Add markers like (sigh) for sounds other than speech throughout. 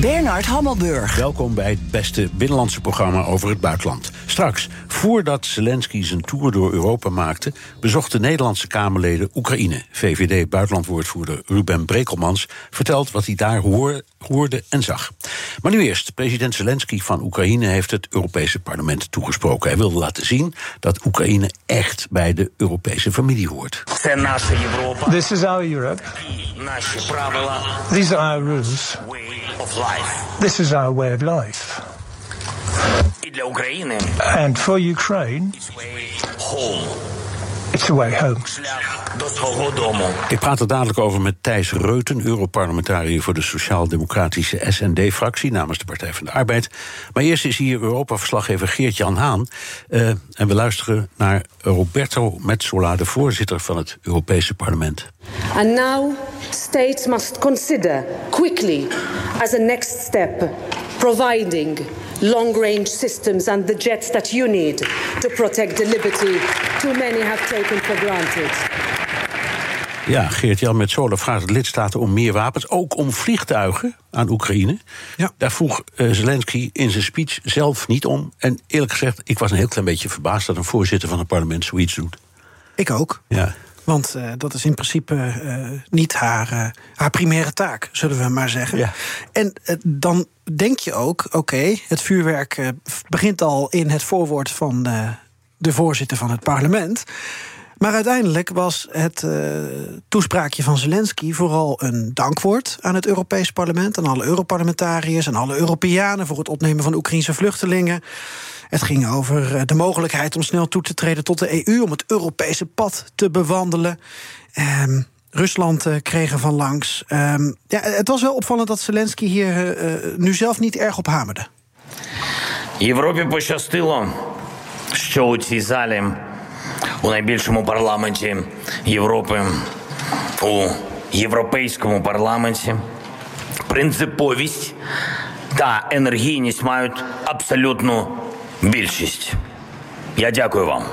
Bernard Hammelburg. Welkom bij het beste binnenlandse programma over het buitenland. Straks, voordat Zelensky zijn tour door Europa maakte, bezochten Nederlandse Kamerleden Oekraïne. VVD-buitenlandwoordvoerder Ruben Brekelmans vertelt wat hij daar hoorde en zag. Maar nu eerst, president Zelensky van Oekraïne heeft het Europese parlement toegesproken. Hij wilde laten zien dat Oekraïne echt bij de Europese familie hoort. This is our Europe. These are our rules. This is our way of life. And for Ukraine, it's a way home. Ik praat er dadelijk over met Thijs Reuten, Europarlementariër voor de Sociaal-Democratische SND-fractie namens de Partij van de Arbeid. Maar eerst is hier Europa-verslaggever Geert-Jan Haan. Uh, en we luisteren naar Roberto Metsola, de voorzitter van het Europese parlement. And now states must consider quickly as a next step providing long range systems and the jets that you need to protect the liberty too many have taken for granted. Ja, Geert-Jan met Zolen vraagt de lidstaten om meer wapens, ook om vliegtuigen aan Oekraïne. Ja. Daar vroeg uh, Zelensky in zijn speech zelf niet om. En eerlijk gezegd, ik was een heel klein beetje verbaasd dat een voorzitter van het parlement zoiets doet. Ik ook. Ja. Want uh, dat is in principe uh, niet haar, uh, haar primaire taak, zullen we maar zeggen. Ja. En dan denk je ook, oké, okay, het vuurwerk begint al in het voorwoord van de voorzitter van het parlement. Maar uiteindelijk was het uh, toespraakje van Zelensky vooral een dankwoord aan het Europees Parlement, aan alle Europarlementariërs en alle Europeanen voor het opnemen van Oekraïnse vluchtelingen. Het ging over eh, de mogelijkheid om snel toe te treden tot de EU, om het Europese pad te bewandelen. Um, Rusland uh, kreeg er van langs. Um, ja, het was wel opvallend dat Zelensky hier uh, nu zelf niet erg op hamerde. Європі пощастило, що у цій залі, у найбільшому парламенті Європи, у європейському парламенті, принциповість та енергійність мають абсолютну більшість. Я дякую вам.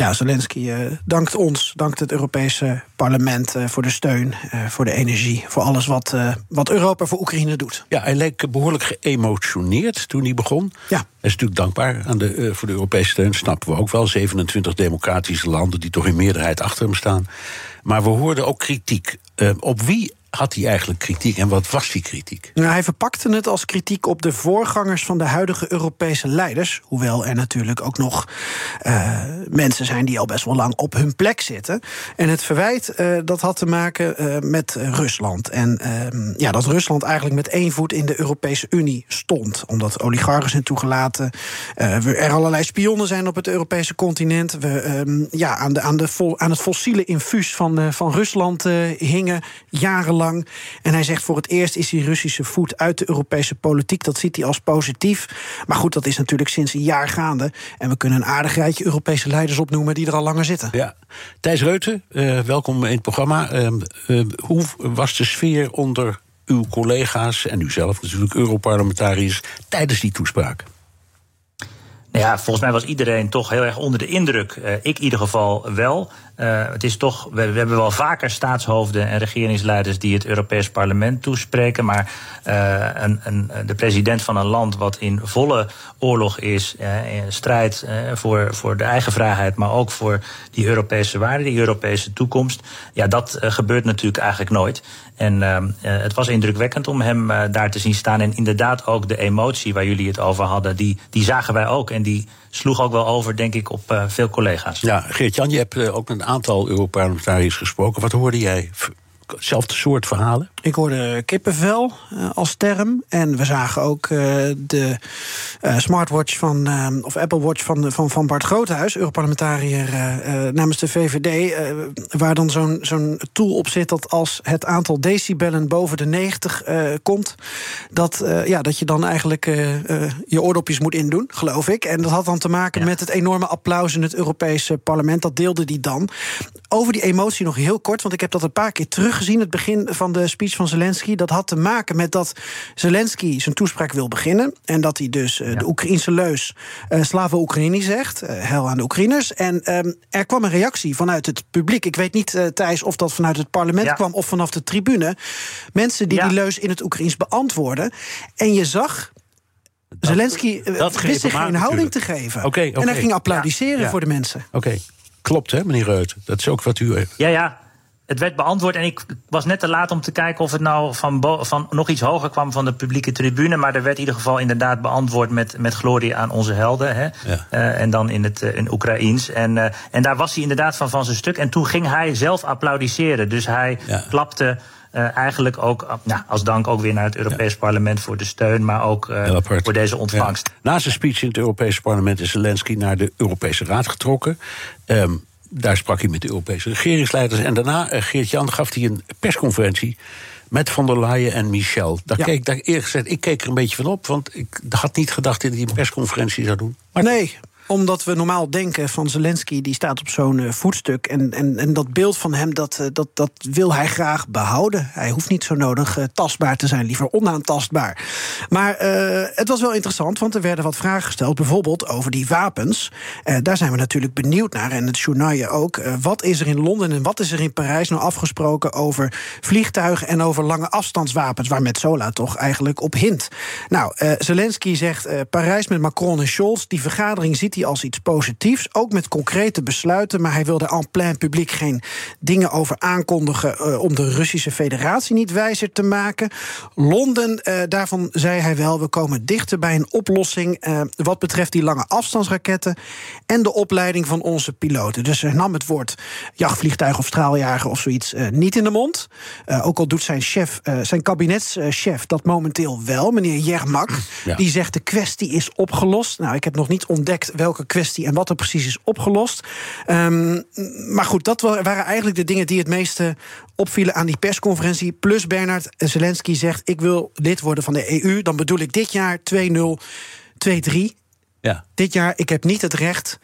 Ja, Zelensky uh, dankt ons, dankt het Europese parlement uh, voor de steun, uh, voor de energie, voor alles wat, wat Europa voor Oekraïne doet. Ja, hij leek behoorlijk geëmotioneerd toen hij begon. Ja. Hij is natuurlijk dankbaar aan de, voor de Europese steun, snappen we ook wel. 27 democratische landen die toch in meerderheid achter hem staan. Maar we hoorden ook kritiek. op wie had hij eigenlijk kritiek en wat was die kritiek? Nou, hij verpakte het als kritiek op de voorgangers van de huidige Europese leiders. Hoewel er natuurlijk ook nog uh, mensen zijn die al best wel lang op hun plek zitten. En het verwijt uh, dat had te maken uh, met Rusland. En ehm, ja, dat Rusland eigenlijk met één voet in de Europese Unie stond. Omdat oligarchen zijn toegelaten. er allerlei spionnen zijn op het Europese continent. We ehm, ja, aan, de, aan, de vol, aan het fossiele infuus van, van Rusland hingen jarenlang. En hij zegt voor het eerst is die Russische voet uit de Europese politiek. Dat ziet hij als positief. Maar goed, dat is natuurlijk sinds een jaar gaande. En we kunnen een aardig rijtje Europese leiders opnoemen die er al langer zitten. Ja. Thijs Reuten, uh, welkom in het programma. Uh, uh, hoe was de sfeer onder uw collega's en u zelf natuurlijk, Europarlementariërs, tijdens die toespraak? Nou ja, volgens mij was iedereen toch heel erg onder de indruk. Uh, ik in ieder geval wel. Uh, het is toch, we, hebben wel vaker staatshoofden en regeringsleiders die het Europees Parlement toespreken. Maar uh, een, een, de president van een land wat in volle oorlog is, strijd voor, voor de eigen vrijheid, maar ook voor die Europese waarden, die Europese toekomst. Ja, dat gebeurt natuurlijk eigenlijk nooit. En uh, het was indrukwekkend om hem uh, daar te zien staan. En inderdaad ook de emotie waar jullie het over hadden, die, die zagen wij ook. En die sloeg ook wel over, denk ik, op uh, veel collega's. Ja, Geert-Jan, je hebt ook met een aantal Europarlementariërs gesproken. Wat hoorde jij? Hetzelfde soort verhalen? Ik hoorde kippenvel uh, als term. En we zagen ook uh, de uh, smartwatch van, of Apple Watch van, van, van Bart Groothuis, Europarlementariër namens de VVD. waar dan zo'n zo'n tool op zit dat als het aantal decibellen boven de 90 komt, dat, ja, dat je dan eigenlijk je oordopjes moet indoen, geloof ik. En dat had dan te maken ja. met het enorme applaus in het Europese parlement. Dat deelde die dan. Over die emotie nog heel kort, want ik heb dat een paar keer teruggezien. Het begin van de speech van Zelensky. Dat had te maken met dat Zelensky zijn toespraak wil beginnen. En dat hij dus uh, de Oekraïnse leus uh, Slava Oekraïni zegt. Uh, hel aan de Oekraïners. En um, er kwam een reactie vanuit het publiek. Ik weet niet, Thijs, of dat vanuit het parlement ja. kwam of vanaf de tribune. Mensen die ja. die leus in het Oekraïens beantwoorden. En je zag Zelensky dat wist zich geen houding te geven. Okay, okay. En hij ging applaudisseren ja. voor de mensen. Oké, okay. klopt hè, meneer Reut? Dat is ook wat u... Ja, ja. Het werd beantwoord en ik was net te laat om te kijken of het nou van, van nog iets hoger kwam van de publieke tribune. Maar er werd in ieder geval inderdaad beantwoord met, met glorie aan onze helden. Hè? Ja. Uh, en dan in het uh, in Oekraïens. En, uh, en daar was hij inderdaad van van zijn stuk. En toen ging hij zelf applaudisseren. Dus hij ja. klapte uh, eigenlijk ook nou, als dank ook weer naar het Europees ja. Parlement voor de steun, maar ook uh, voor deze ontvangst. Ja. Na zijn speech in het Europese parlement is Zelensky naar de Europese Raad getrokken. Um, daar sprak hij met de Europese regeringsleiders. En daarna, uh, Geert-Jan, gaf hij een persconferentie met von der Leyen en Michel. Daar ja. keek, daar eerlijk gezegd, ik keek er een beetje van op, want ik had niet gedacht dat hij een persconferentie zou doen. Maar nee, omdat we normaal denken van Zelensky, die staat op zo'n uh, voetstuk. En, en, en dat beeld van hem, dat, uh, dat, dat wil hij graag behouden. Hij hoeft niet zo nodig uh, tastbaar te zijn, liever onaantastbaar. Maar het was wel interessant, want er werden wat vragen gesteld. Bijvoorbeeld over die wapens. daar zijn we natuurlijk benieuwd naar. En het journaal ook. wat is er in Londen en wat is er in Parijs nou afgesproken over vliegtuigen en over lange afstandswapens? Waar Metzola toch eigenlijk op hint. Nou, Zelensky zegt Parijs met Macron en Scholz. Die vergadering ziet hij als iets positiefs, ook met concrete besluiten. Maar hij wilde en plein publiek geen dingen over aankondigen uh, om de Russische Federatie niet wijzer te maken. Londen, uh, daarvan zei hij wel, we komen dichter bij een oplossing uh, wat betreft die lange afstandsraketten en de opleiding van onze piloten. Dus hij nam het woord jachtvliegtuig of straaljager of zoiets niet in de mond. ook al doet zijn chef, zijn kabinetschef dat momenteel wel, meneer Jermak. Ja. Die zegt de kwestie is opgelost. Nou, ik heb nog niet ontdekt welke kwestie en wat er precies is opgelost. Um, maar goed, dat waren eigenlijk de dingen die het meeste opvielen aan die persconferentie. Plus Bernard Zelensky zegt: Ik wil lid worden van de EU. Dan bedoel ik dit jaar 2-0, 2-3. Ja. Dit jaar, ik heb niet het recht.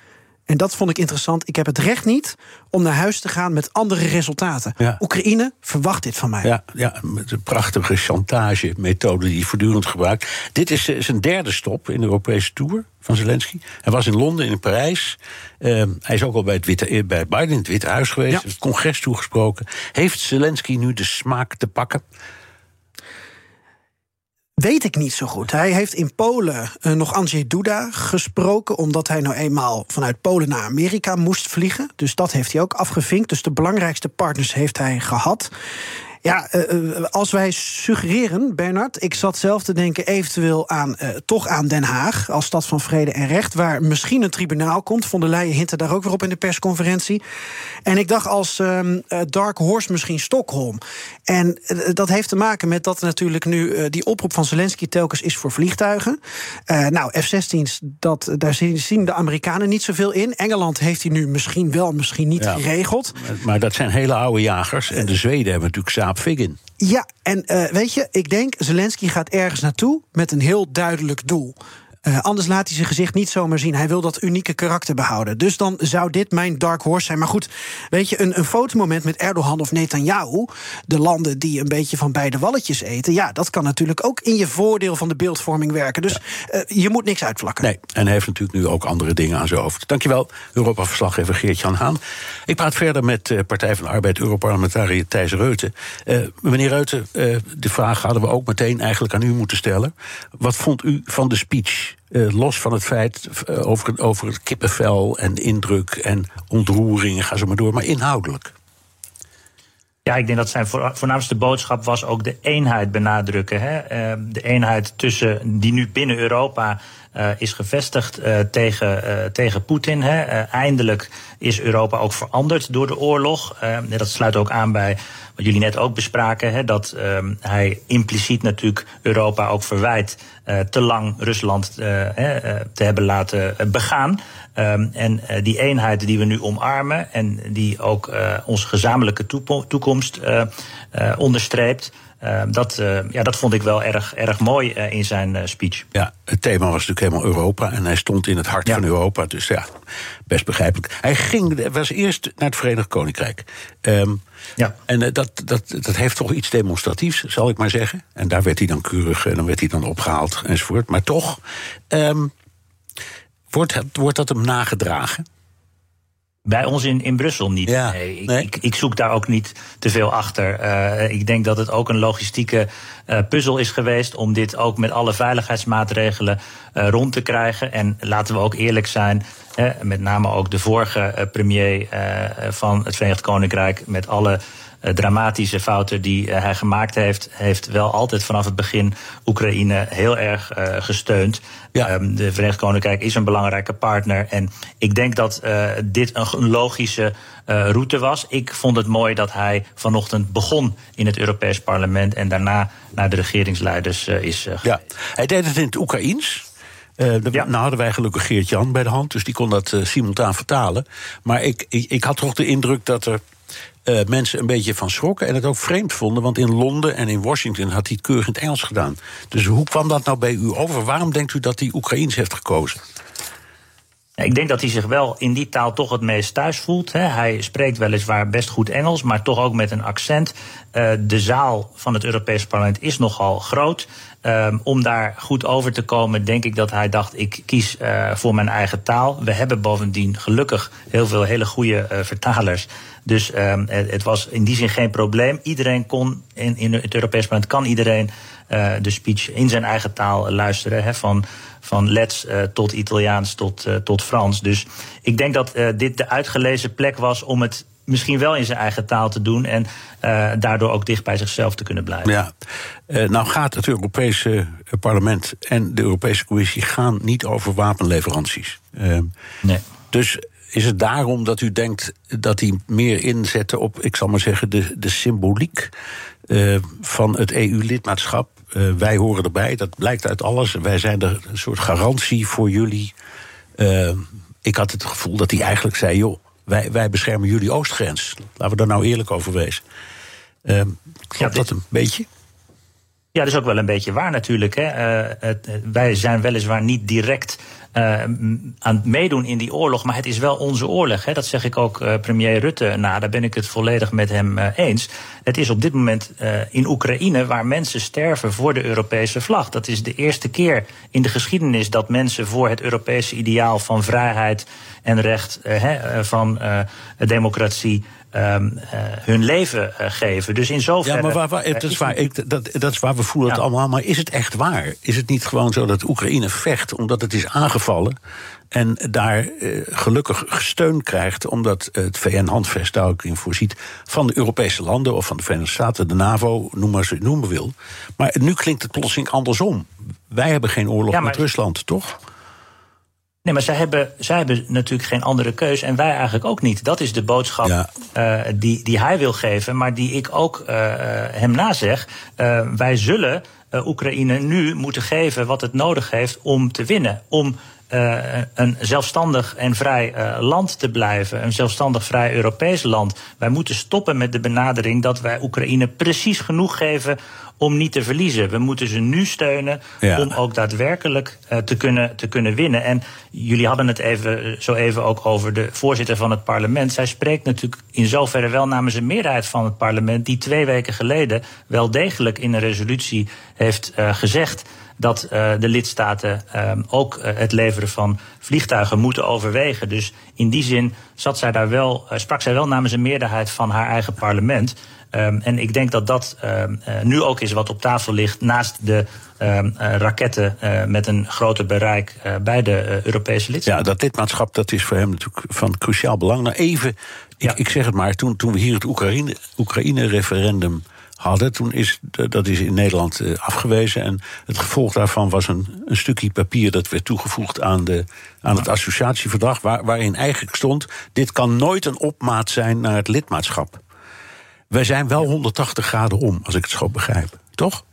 En dat vond ik interessant. Ik heb het recht niet om naar huis te gaan met andere resultaten. Ja. Oekraïne verwacht dit van mij. Ja, ja met een prachtige chantage-methode die hij voortdurend gebruikt. Dit is zijn derde stop in de Europese Tour van Zelensky. Hij was in Londen, in Parijs. Uh, hij is ook al bij, het Witte, bij Biden in het Witte Huis geweest. Ja. Het congres toegesproken. Heeft Zelensky nu de smaak te pakken? Weet ik niet zo goed. Hij heeft in Polen uh, nog Andrzej Duda gesproken, omdat hij nou eenmaal vanuit Polen naar Amerika moest vliegen. Dus dat heeft hij ook afgevinkt. Dus de belangrijkste partners heeft hij gehad. Ja, uh, als wij suggereren, Bernard, ik zat zelf te denken eventueel aan uh, toch aan Den Haag als stad van vrede en recht, waar misschien een tribunaal komt. Von der Leyen hintte daar ook weer op in de persconferentie. En ik dacht als um, Dark Horse misschien Stockholm. En dat heeft te maken met dat natuurlijk nu die oproep van Zelensky telkens is voor vliegtuigen. nou, F-16's, dat, daar zien de Amerikanen niet zoveel in. Engeland heeft hij nu misschien wel, misschien niet ja, geregeld. Maar dat zijn hele oude jagers. En de Zweden hebben natuurlijk samen ja, en uh, weet je, ik denk Zelensky gaat ergens naartoe met een heel duidelijk doel. Uh, anders laat hij zijn gezicht niet zomaar zien. Hij wil dat unieke karakter behouden. Dus dan zou dit mijn dark horse zijn. Maar goed, weet je, een, een fotomoment met Erdogan of Netanyahu... de landen die een beetje van beide walletjes eten... ja, dat kan natuurlijk ook in je voordeel van de beeldvorming werken. Dus uh, je moet niks uitvlakken. Nee, en hij heeft natuurlijk nu ook andere dingen aan zijn hoofd. Dankjewel, Europa-verslaggever Geert-Jan Haan. Ik praat verder met uh, Partij van de Arbeid... Europarlementariër Thijs Reuten. meneer Reuten, de vraag hadden we ook meteen eigenlijk aan u moeten stellen. Wat vond u van de speech uh, los van het feit uh, over, over het kippenvel en indruk en ontroering, ga zo maar door, maar inhoudelijk. Ja, ik denk dat zijn voornaamste boodschap was ook de eenheid benadrukken. Hè? Uh, de eenheid tussen die nu binnen Europa is gevestigd tegen, tegen Poetin. eindelijk is Europa ook veranderd door de oorlog. dat sluit ook aan bij wat jullie net ook bespraken, hè, dat ehm, hij impliciet natuurlijk Europa ook verwijt te lang Rusland te hebben laten begaan. Um, en die eenheid die we nu omarmen en die ook onze gezamenlijke toekomst onderstreept. Ehm, dat, uh, ja, dat vond ik wel erg, erg mooi uh, in zijn uh, speech. Ja, het thema was natuurlijk helemaal Europa. En hij stond in het hart ja. van Europa. Dus ja, best begrijpelijk. Hij ging, was eerst naar het Verenigd Koninkrijk. Um, ja. En dat, dat, dat heeft toch iets demonstratiefs, zal ik maar zeggen. En daar werd hij dan keurig, en dan werd hij dan opgehaald enzovoort. Maar toch, um, wordt, wordt dat hem nagedragen? Bij ons in, in Brussel niet. Ja, nee, ik, Ik, ik, zoek daar ook niet te veel achter. Uh, ik denk dat het ook een logistieke uh, puzzel is geweest om dit ook met alle veiligheidsmaatregelen uh, rond te krijgen. En laten we ook eerlijk zijn, met name ook de vorige premier van het Verenigd Koninkrijk, met alle dramatische fouten die uh, hij gemaakt heeft, heeft wel altijd vanaf het begin Oekraïne heel erg uh, gesteund. Ja. Um, de Verenigd Koninkrijk is een belangrijke partner. En ik denk dat dit een logische route was. Ik vond het mooi dat hij vanochtend begon in het Europees Parlement en daarna naar de regeringsleiders is gegaan. Ja, hij deed het in het Oekraïens. Uh, ja. Nou hadden wij gelukkig Geert-Jan bij de hand, dus die kon dat uh, simultaan vertalen. Maar ik, ik, ik, had toch de indruk dat er uh, mensen een beetje van schrokken en het ook vreemd vonden. Want in Londen en in Washington had hij het keurig in het Engels gedaan. Dus hoe kwam dat nou bij u over? Waarom denkt u dat hij Oekraïens heeft gekozen? Ik denk dat hij zich wel in die taal toch het meest thuis voelt. Hij spreekt weliswaar best goed Engels, maar toch ook met een accent. Uh, de zaal van het Europese parlement is nogal groot. Um, om daar goed over te komen, denk ik dat hij dacht: ik kies uh, voor mijn eigen taal. We hebben bovendien gelukkig heel veel hele goede vertalers. Dus um, het, het, was in die zin geen probleem. Iedereen kon in, in het Europees Parlement kan iedereen uh, de speech in zijn eigen taal luisteren. Hè, van, van Lets uh, tot Italiaans tot, uh, tot Frans. Dus ik denk dat dit de uitgelezen plek was om het misschien wel in zijn eigen taal te doen en uh, daardoor ook dicht bij zichzelf te kunnen blijven. Ja, uh, nou gaat het Europese parlement en de Europese Commissie gaan niet over wapenleveranties. Uh, nee. Dus is het daarom dat u denkt dat die meer inzetten op, ik zal maar zeggen, de, de symboliek van het EU-lidmaatschap? wij horen erbij, dat blijkt uit alles. Wij zijn er een soort garantie voor jullie. ik had het gevoel dat hij eigenlijk zei: joh wij, wij beschermen jullie oostgrens. Laten we daar nou eerlijk over wezen. Klopt dat een beetje? Ja, dat is ook wel een beetje waar natuurlijk. Hè. Uh, het, wij zijn weliswaar niet direct aan het meedoen in die oorlog. Maar het is wel onze oorlog. Hè. Dat zeg ik ook uh, premier Rutte na. Daar ben ik het volledig met hem uh, eens. Het is op dit moment in Oekraïne waar mensen sterven voor de Europese vlag. Dat is de eerste keer in de geschiedenis dat mensen voor het Europese ideaal van vrijheid en recht, van democratie um, uh, hun leven uh, geven. Dus in zoverre. Ja, maar waar, waar, dat, is waar, ik, dat, dat is waar we voelen het allemaal. Maar is het echt waar? Is het niet gewoon zo dat Oekraïne vecht omdat het is aangevallen? En daar uh, gelukkig steun krijgt, omdat het VN-handvest daar ook in voorziet. van de Europese landen of van de Verenigde Staten, de NAVO, noem maar zo noemen wil. Maar nu klinkt het plotseling andersom. Wij hebben geen oorlog ja, met Rusland, toch? Nee, maar zij hebben, zij hebben natuurlijk geen andere keus en wij eigenlijk ook niet. Dat is de boodschap ja. uh, die, die hij wil geven, maar die ik ook uh, hem nazeg. Uh, wij zullen Oekraïne nu moeten geven wat het nodig heeft om te winnen. Om een zelfstandig en vrij land te blijven. Een zelfstandig vrij Europees land. Wij moeten stoppen met de benadering dat wij Oekraïne precies genoeg geven om niet te verliezen. We moeten ze nu steunen om ook daadwerkelijk uh, te, kunnen, te kunnen winnen. En jullie hadden het even, eh, zo even ook over de voorzitter van het parlement. Zij spreekt natuurlijk in zoverre wel namens een meerderheid van het parlement... die twee weken geleden wel degelijk in een resolutie heeft uh, gezegd dat uh, de lidstaten uh, ook uh, het leveren van vliegtuigen moeten overwegen. Dus in die zin zat zij daar wel, sprak zij wel namens een meerderheid van haar eigen parlement. Um, en ik denk dat dat um, uh, nu ook is wat op tafel ligt naast de um, uh, raketten uh, met een groter bereik bij de Europese lidstaten. Ja, dat lidmaatschap dat is voor hem natuurlijk van cruciaal belang. Nou even, ik, ja. ik zeg het maar, toen, toen we hier het Oekraïne-referendum hadden. Toen is dat is in Nederland eh, afgewezen. En het gevolg daarvan was een, een stukje papier dat werd toegevoegd aan, de, aan het associatieverdrag. Waar, waarin eigenlijk stond: dit kan nooit een opmaat zijn naar het lidmaatschap. Wij zijn wel 180 graden om, als ik het zo begrijp. Toch?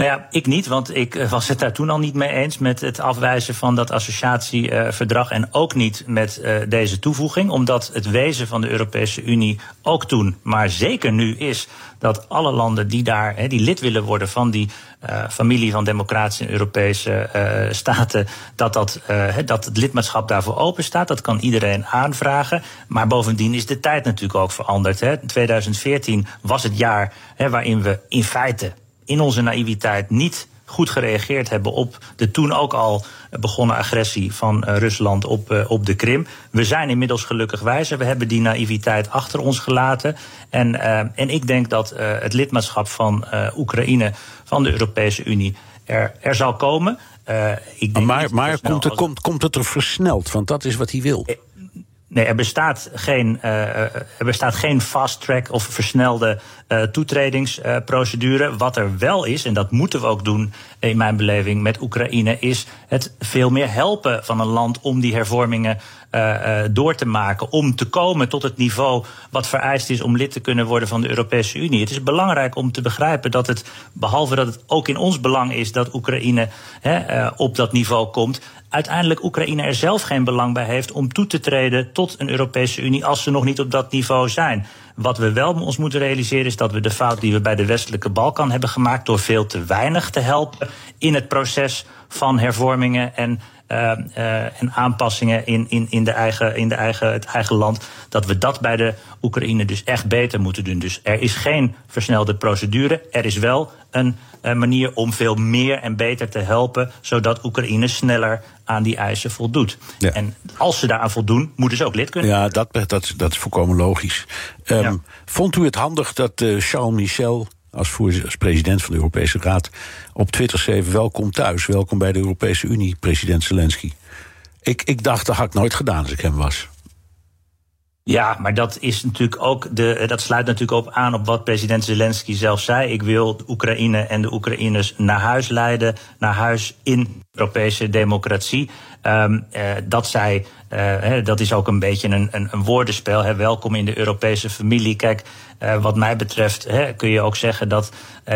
Nou ja, ik niet, want ik eh, was het daar toen al niet mee eens met het afwijzen van dat associatieverdrag en ook niet met uh, deze toevoeging, omdat het wezen van de Europese Unie ook toen, maar zeker nu is dat alle landen die daar die lid willen worden van die uh, familie van democratische en Europese staten, dat, dat, dat het lidmaatschap daarvoor open staat. Dat kan iedereen aanvragen. Maar bovendien is de tijd natuurlijk ook veranderd. Hè. 2014 was het jaar waarin we in feite in onze naïviteit niet goed gereageerd hebben op de toen ook al begonnen agressie van uh, Rusland op, uh, op de Krim. We zijn inmiddels gelukkig wijzer. We hebben die naïviteit achter ons gelaten. En, uh, en ik denk dat het lidmaatschap van Oekraïne van de Europese Unie er, er zal komen. ik denk maar maar komt, er, komt, komt het er versneld? Want dat is wat hij wil. Nee, er bestaat geen, uh, er bestaat geen fast track of versnelde uh, toetredingsprocedure. Wat er wel is, en dat moeten we ook doen in mijn beleving met Oekraïne, is het veel meer helpen van een land om die hervormingen uh, door te maken. Om te komen tot het niveau wat vereist is om lid te kunnen worden van de Europese Unie. Het is belangrijk om te begrijpen dat het, behalve dat het ook in ons belang is dat Oekraïne uh, op dat niveau komt uiteindelijk Oekraïne er zelf geen belang bij heeft om toe te treden tot een Europese Unie als ze nog niet op dat niveau zijn. Wat we wel ons moeten realiseren is dat we de fout die we bij de westelijke Balkan hebben gemaakt door veel te weinig te helpen in het proces van hervormingen en en aanpassingen in, in, in, de eigen, in de eigen, het eigen land. Dat we dat bij de Oekraïne dus echt beter moeten doen. Dus er is geen versnelde procedure. Er is wel een uh, manier om veel meer en beter te helpen. Zodat Oekraïne sneller aan die eisen voldoet. Ja. En als ze daaraan voldoen, moeten ze ook lid kunnen. Ja, dat, dat, dat is volkomen logisch. Um, ja. Vond u het handig dat Charles Michel als, president van de Europese Raad op Twitter schreef: Welkom thuis, welkom bij de Europese Unie, president Zelensky. Ik, ik dacht, dat had ik nooit gedaan als ik hem was. Ja, maar dat is natuurlijk ook de, dat sluit natuurlijk ook aan op wat president Zelensky zelf zei. Ik wil Oekraïne en de Oekraïners naar huis leiden, naar huis in Europese democratie. Um, uh, dat zij, uh, dat is ook een beetje een, een, een woordenspel. Welkom in de Europese familie. Kijk, uh, wat mij betreft kun je ook zeggen dat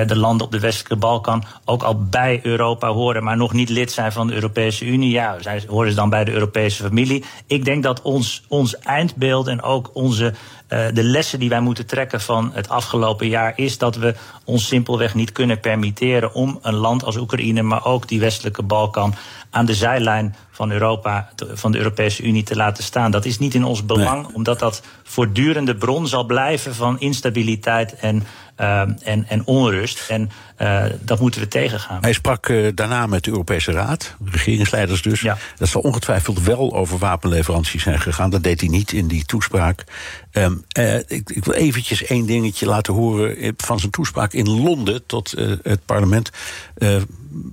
de landen op de westelijke Balkan ook al bij Europa horen, maar nog niet lid zijn van de Europese Unie. Ja, zij horen ze dan bij de Europese familie. Ik denk dat ons, ons eindbeeld en ook onze uh, de lessen die wij moeten trekken van het afgelopen jaar is dat we ons simpelweg niet kunnen permitteren om een land als Oekraïne, maar ook die westelijke Balkan aan de zijlijn van Europa, van de Europese Unie te laten staan. Dat is niet in ons belang, nee. omdat dat voortdurende bron zal blijven van instabiliteit en, en, en onrust. En uh, dat moeten we tegengaan. Hij sprak uh, daarna met de Europese Raad, regeringsleiders dus. Ja. Dat zal ongetwijfeld wel over wapenleveranties zijn gegaan. Dat deed hij niet in die toespraak. Um, ik, ik, wil eventjes één dingetje laten horen van zijn toespraak in Londen tot het parlement.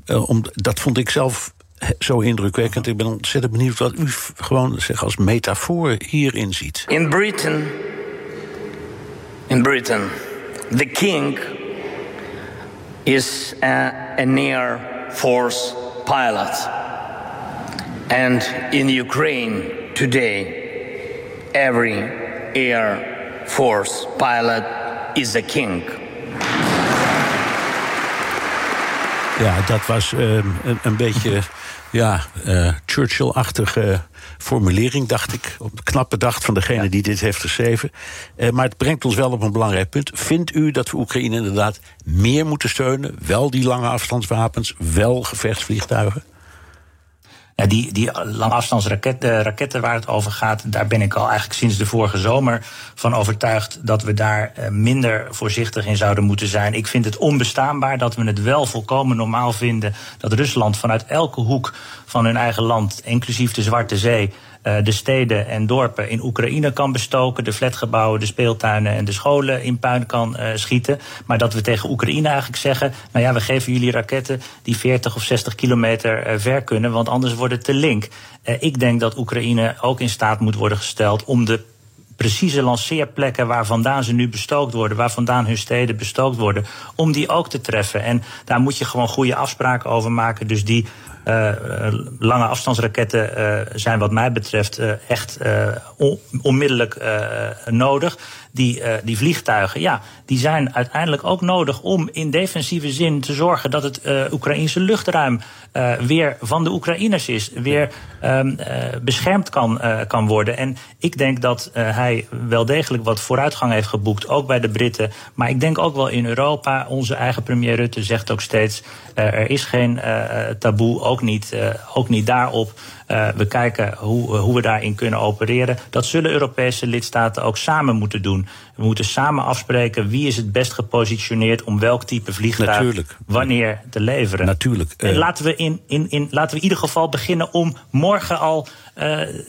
om, dat vond ik zelf zo indrukwekkend. Ik ben ontzettend benieuwd wat u gewoon zeg, als metafoor hierin ziet. In Britain, in Britain, the king is a, an air force pilot. And in Ukraine today, every air force pilot is a king. Ja, dat was uh, een, een beetje ja, uh, Churchill-achtige formulering, dacht ik. Op de knappe dag van degene ja. die dit heeft geschreven. Uh, maar het brengt ons wel op een belangrijk punt. Vindt u dat we Oekraïne inderdaad meer moeten steunen? Wel die lange afstandswapens, wel gevechtsvliegtuigen? Die, die langafstandsraketten raketten waar het over gaat, daar ben ik al eigenlijk sinds de vorige zomer van overtuigd dat we daar minder voorzichtig in zouden moeten zijn. Ik vind het onbestaanbaar dat we het wel volkomen normaal vinden dat Rusland vanuit elke hoek van hun eigen land, inclusief de Zwarte Zee, de steden en dorpen in Oekraïne kan bestoken, de flatgebouwen, de speeltuinen en de scholen in puin kan uh, schieten. Maar dat we tegen Oekraïne eigenlijk zeggen: nou ja, we geven jullie raketten die 40 of 60 kilometer uh, ver kunnen, want anders wordt het te link. Ik denk dat Oekraïne ook in staat moet worden gesteld om de precieze lanceerplekken waar vandaan ze nu bestookt worden, waar vandaan hun steden bestookt worden, om die ook te treffen. En daar moet je gewoon goede afspraken over maken. Dus die uh, lange afstandsraketten uh, zijn wat mij betreft echt on onmiddellijk nodig die, uh, die vliegtuigen, ja, die zijn uiteindelijk ook nodig om in defensieve zin te zorgen dat het uh, Oekraïnse luchtruim uh, weer van de Oekraïners is, weer um, beschermd kan, kan worden. En ik denk dat hij wel degelijk wat vooruitgang heeft geboekt, ook bij de Britten, maar ik denk ook wel in Europa. Onze eigen premier Rutte zegt ook steeds: er is geen taboe, ook niet, ook niet daarop. Uh, we kijken hoe, hoe we daarin kunnen opereren. Dat zullen Europese lidstaten ook samen moeten doen. We moeten samen afspreken wie is het best gepositioneerd om welk type vliegtuig Natuurlijk. wanneer te leveren. Natuurlijk. En laten we in, in, in, laten we in ieder geval beginnen om morgen al uh,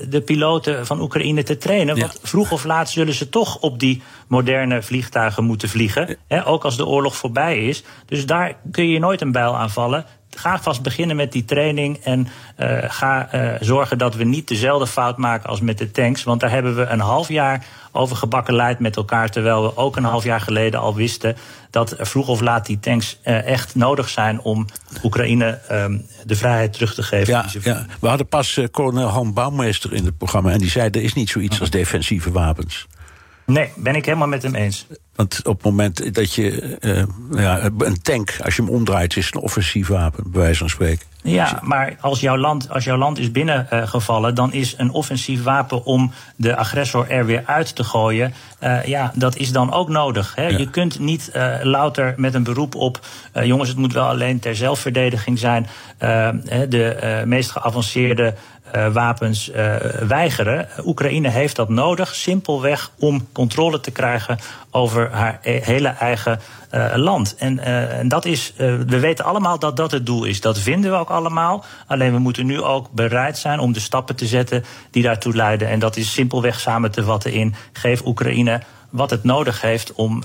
de piloten van Oekraïne te trainen. Want vroeg of laat zullen ze toch op die moderne vliegtuigen moeten vliegen. Hè, ook als de oorlog voorbij is. Dus daar kun je nooit een bijl aanvallen ga vast beginnen met die training. En uh, ga uh, zorgen dat we niet dezelfde fout maken als met de tanks. Want daar hebben we een half jaar over gebakken leid met elkaar. Terwijl we ook een half jaar geleden al wisten dat vroeg of laat die tanks uh, echt nodig zijn om Oekraïne um, de vrijheid terug te geven. Ja, ja. We hadden pas kolonel Han Bouwmeester in het programma. En die zei: er is niet zoiets als defensieve wapens. Nee, ben ik helemaal met hem eens. Want op het moment dat je uh, ja, een tank, als je hem omdraait, is een offensief wapen, bij wijze van spreken. Ja, maar als jouw land, als jouw land is binnengevallen, uh, dan is een offensief wapen om de agressor er weer uit te gooien. Uh, ja, dat is dan ook nodig. Hè? Ja. Je kunt niet uh, louter met een beroep op. jongens, het moet wel alleen ter zelfverdediging zijn. de meest geavanceerde wapens uh, weigeren. Oekraïne heeft dat nodig, simpelweg om controle te krijgen over haar e hele eigen uh, land. En, en dat is, we weten allemaal dat dat het doel is. Dat vinden we ook allemaal. Alleen we moeten nu ook bereid zijn om de stappen te zetten die daartoe leiden. En dat is simpelweg samen te vatten in geef Oekraïne wat het nodig heeft om,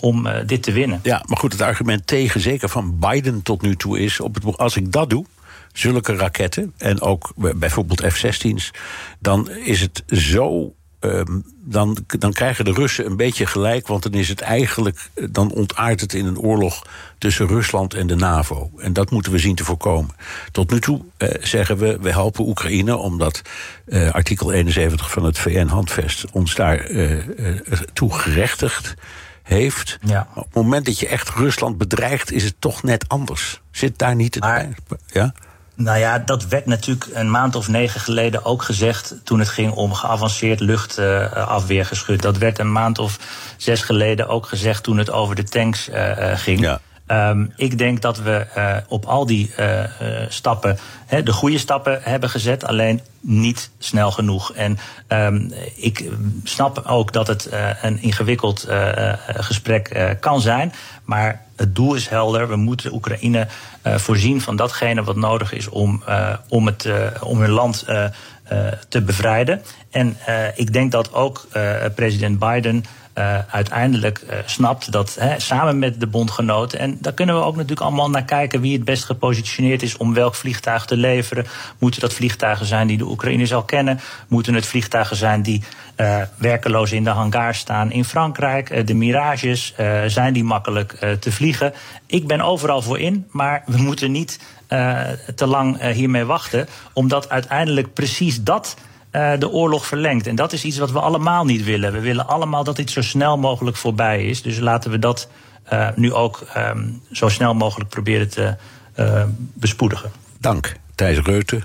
om dit te winnen. Ja, maar goed, het argument tegen, zeker van Biden tot nu toe, is: op het, als ik dat doe, zulke raketten en ook bijvoorbeeld F-16's, dan is het zo. Um, dan, dan krijgen de Russen een beetje gelijk, want dan is het eigenlijk. dan ontaart het in een oorlog tussen Rusland en de NAVO. En dat moeten we zien te voorkomen. Tot nu toe uh, zeggen we, we helpen Oekraïne omdat uh, artikel 71 van het VN-handvest ons daar toe gerechtigd heeft. Ja. Op het moment dat je echt Rusland bedreigt, is het toch net anders. Zit daar niet het maar, Ja? Nou ja, dat werd natuurlijk een maand of negen geleden ook gezegd toen het ging om geavanceerd luchtafweergeschut. dat werd een maand of zes geleden ook gezegd toen het over de tanks uh, ging. Ja. Um, ik denk dat we uh, op al die uh, stappen he, de goede stappen hebben gezet, alleen niet snel genoeg. En um, ik snap ook dat het uh, een ingewikkeld gesprek kan zijn, maar het doel is helder. We moeten Oekraïne voorzien van datgene wat nodig is om, om, het, om hun land te bevrijden. En ik denk dat ook president Biden uiteindelijk snapt dat hè, samen met de bondgenoten. En daar kunnen we ook natuurlijk allemaal naar kijken wie het best gepositioneerd is om welk vliegtuig te leveren. Moeten dat vliegtuigen zijn die de Oekraïners al kennen? Moeten het vliegtuigen zijn die uh, werkeloos in de hangar staan in Frankrijk? de Mirages, zijn die makkelijk te vliegen? Ik ben overal voor in, maar we moeten niet te lang hiermee wachten, omdat uiteindelijk precies dat de oorlog verlengt. En dat is iets wat we allemaal niet willen. We willen allemaal dat dit zo snel mogelijk voorbij is. Dus laten we dat nu ook um, zo snel mogelijk proberen te bespoedigen. Dank, Thijs Reuten,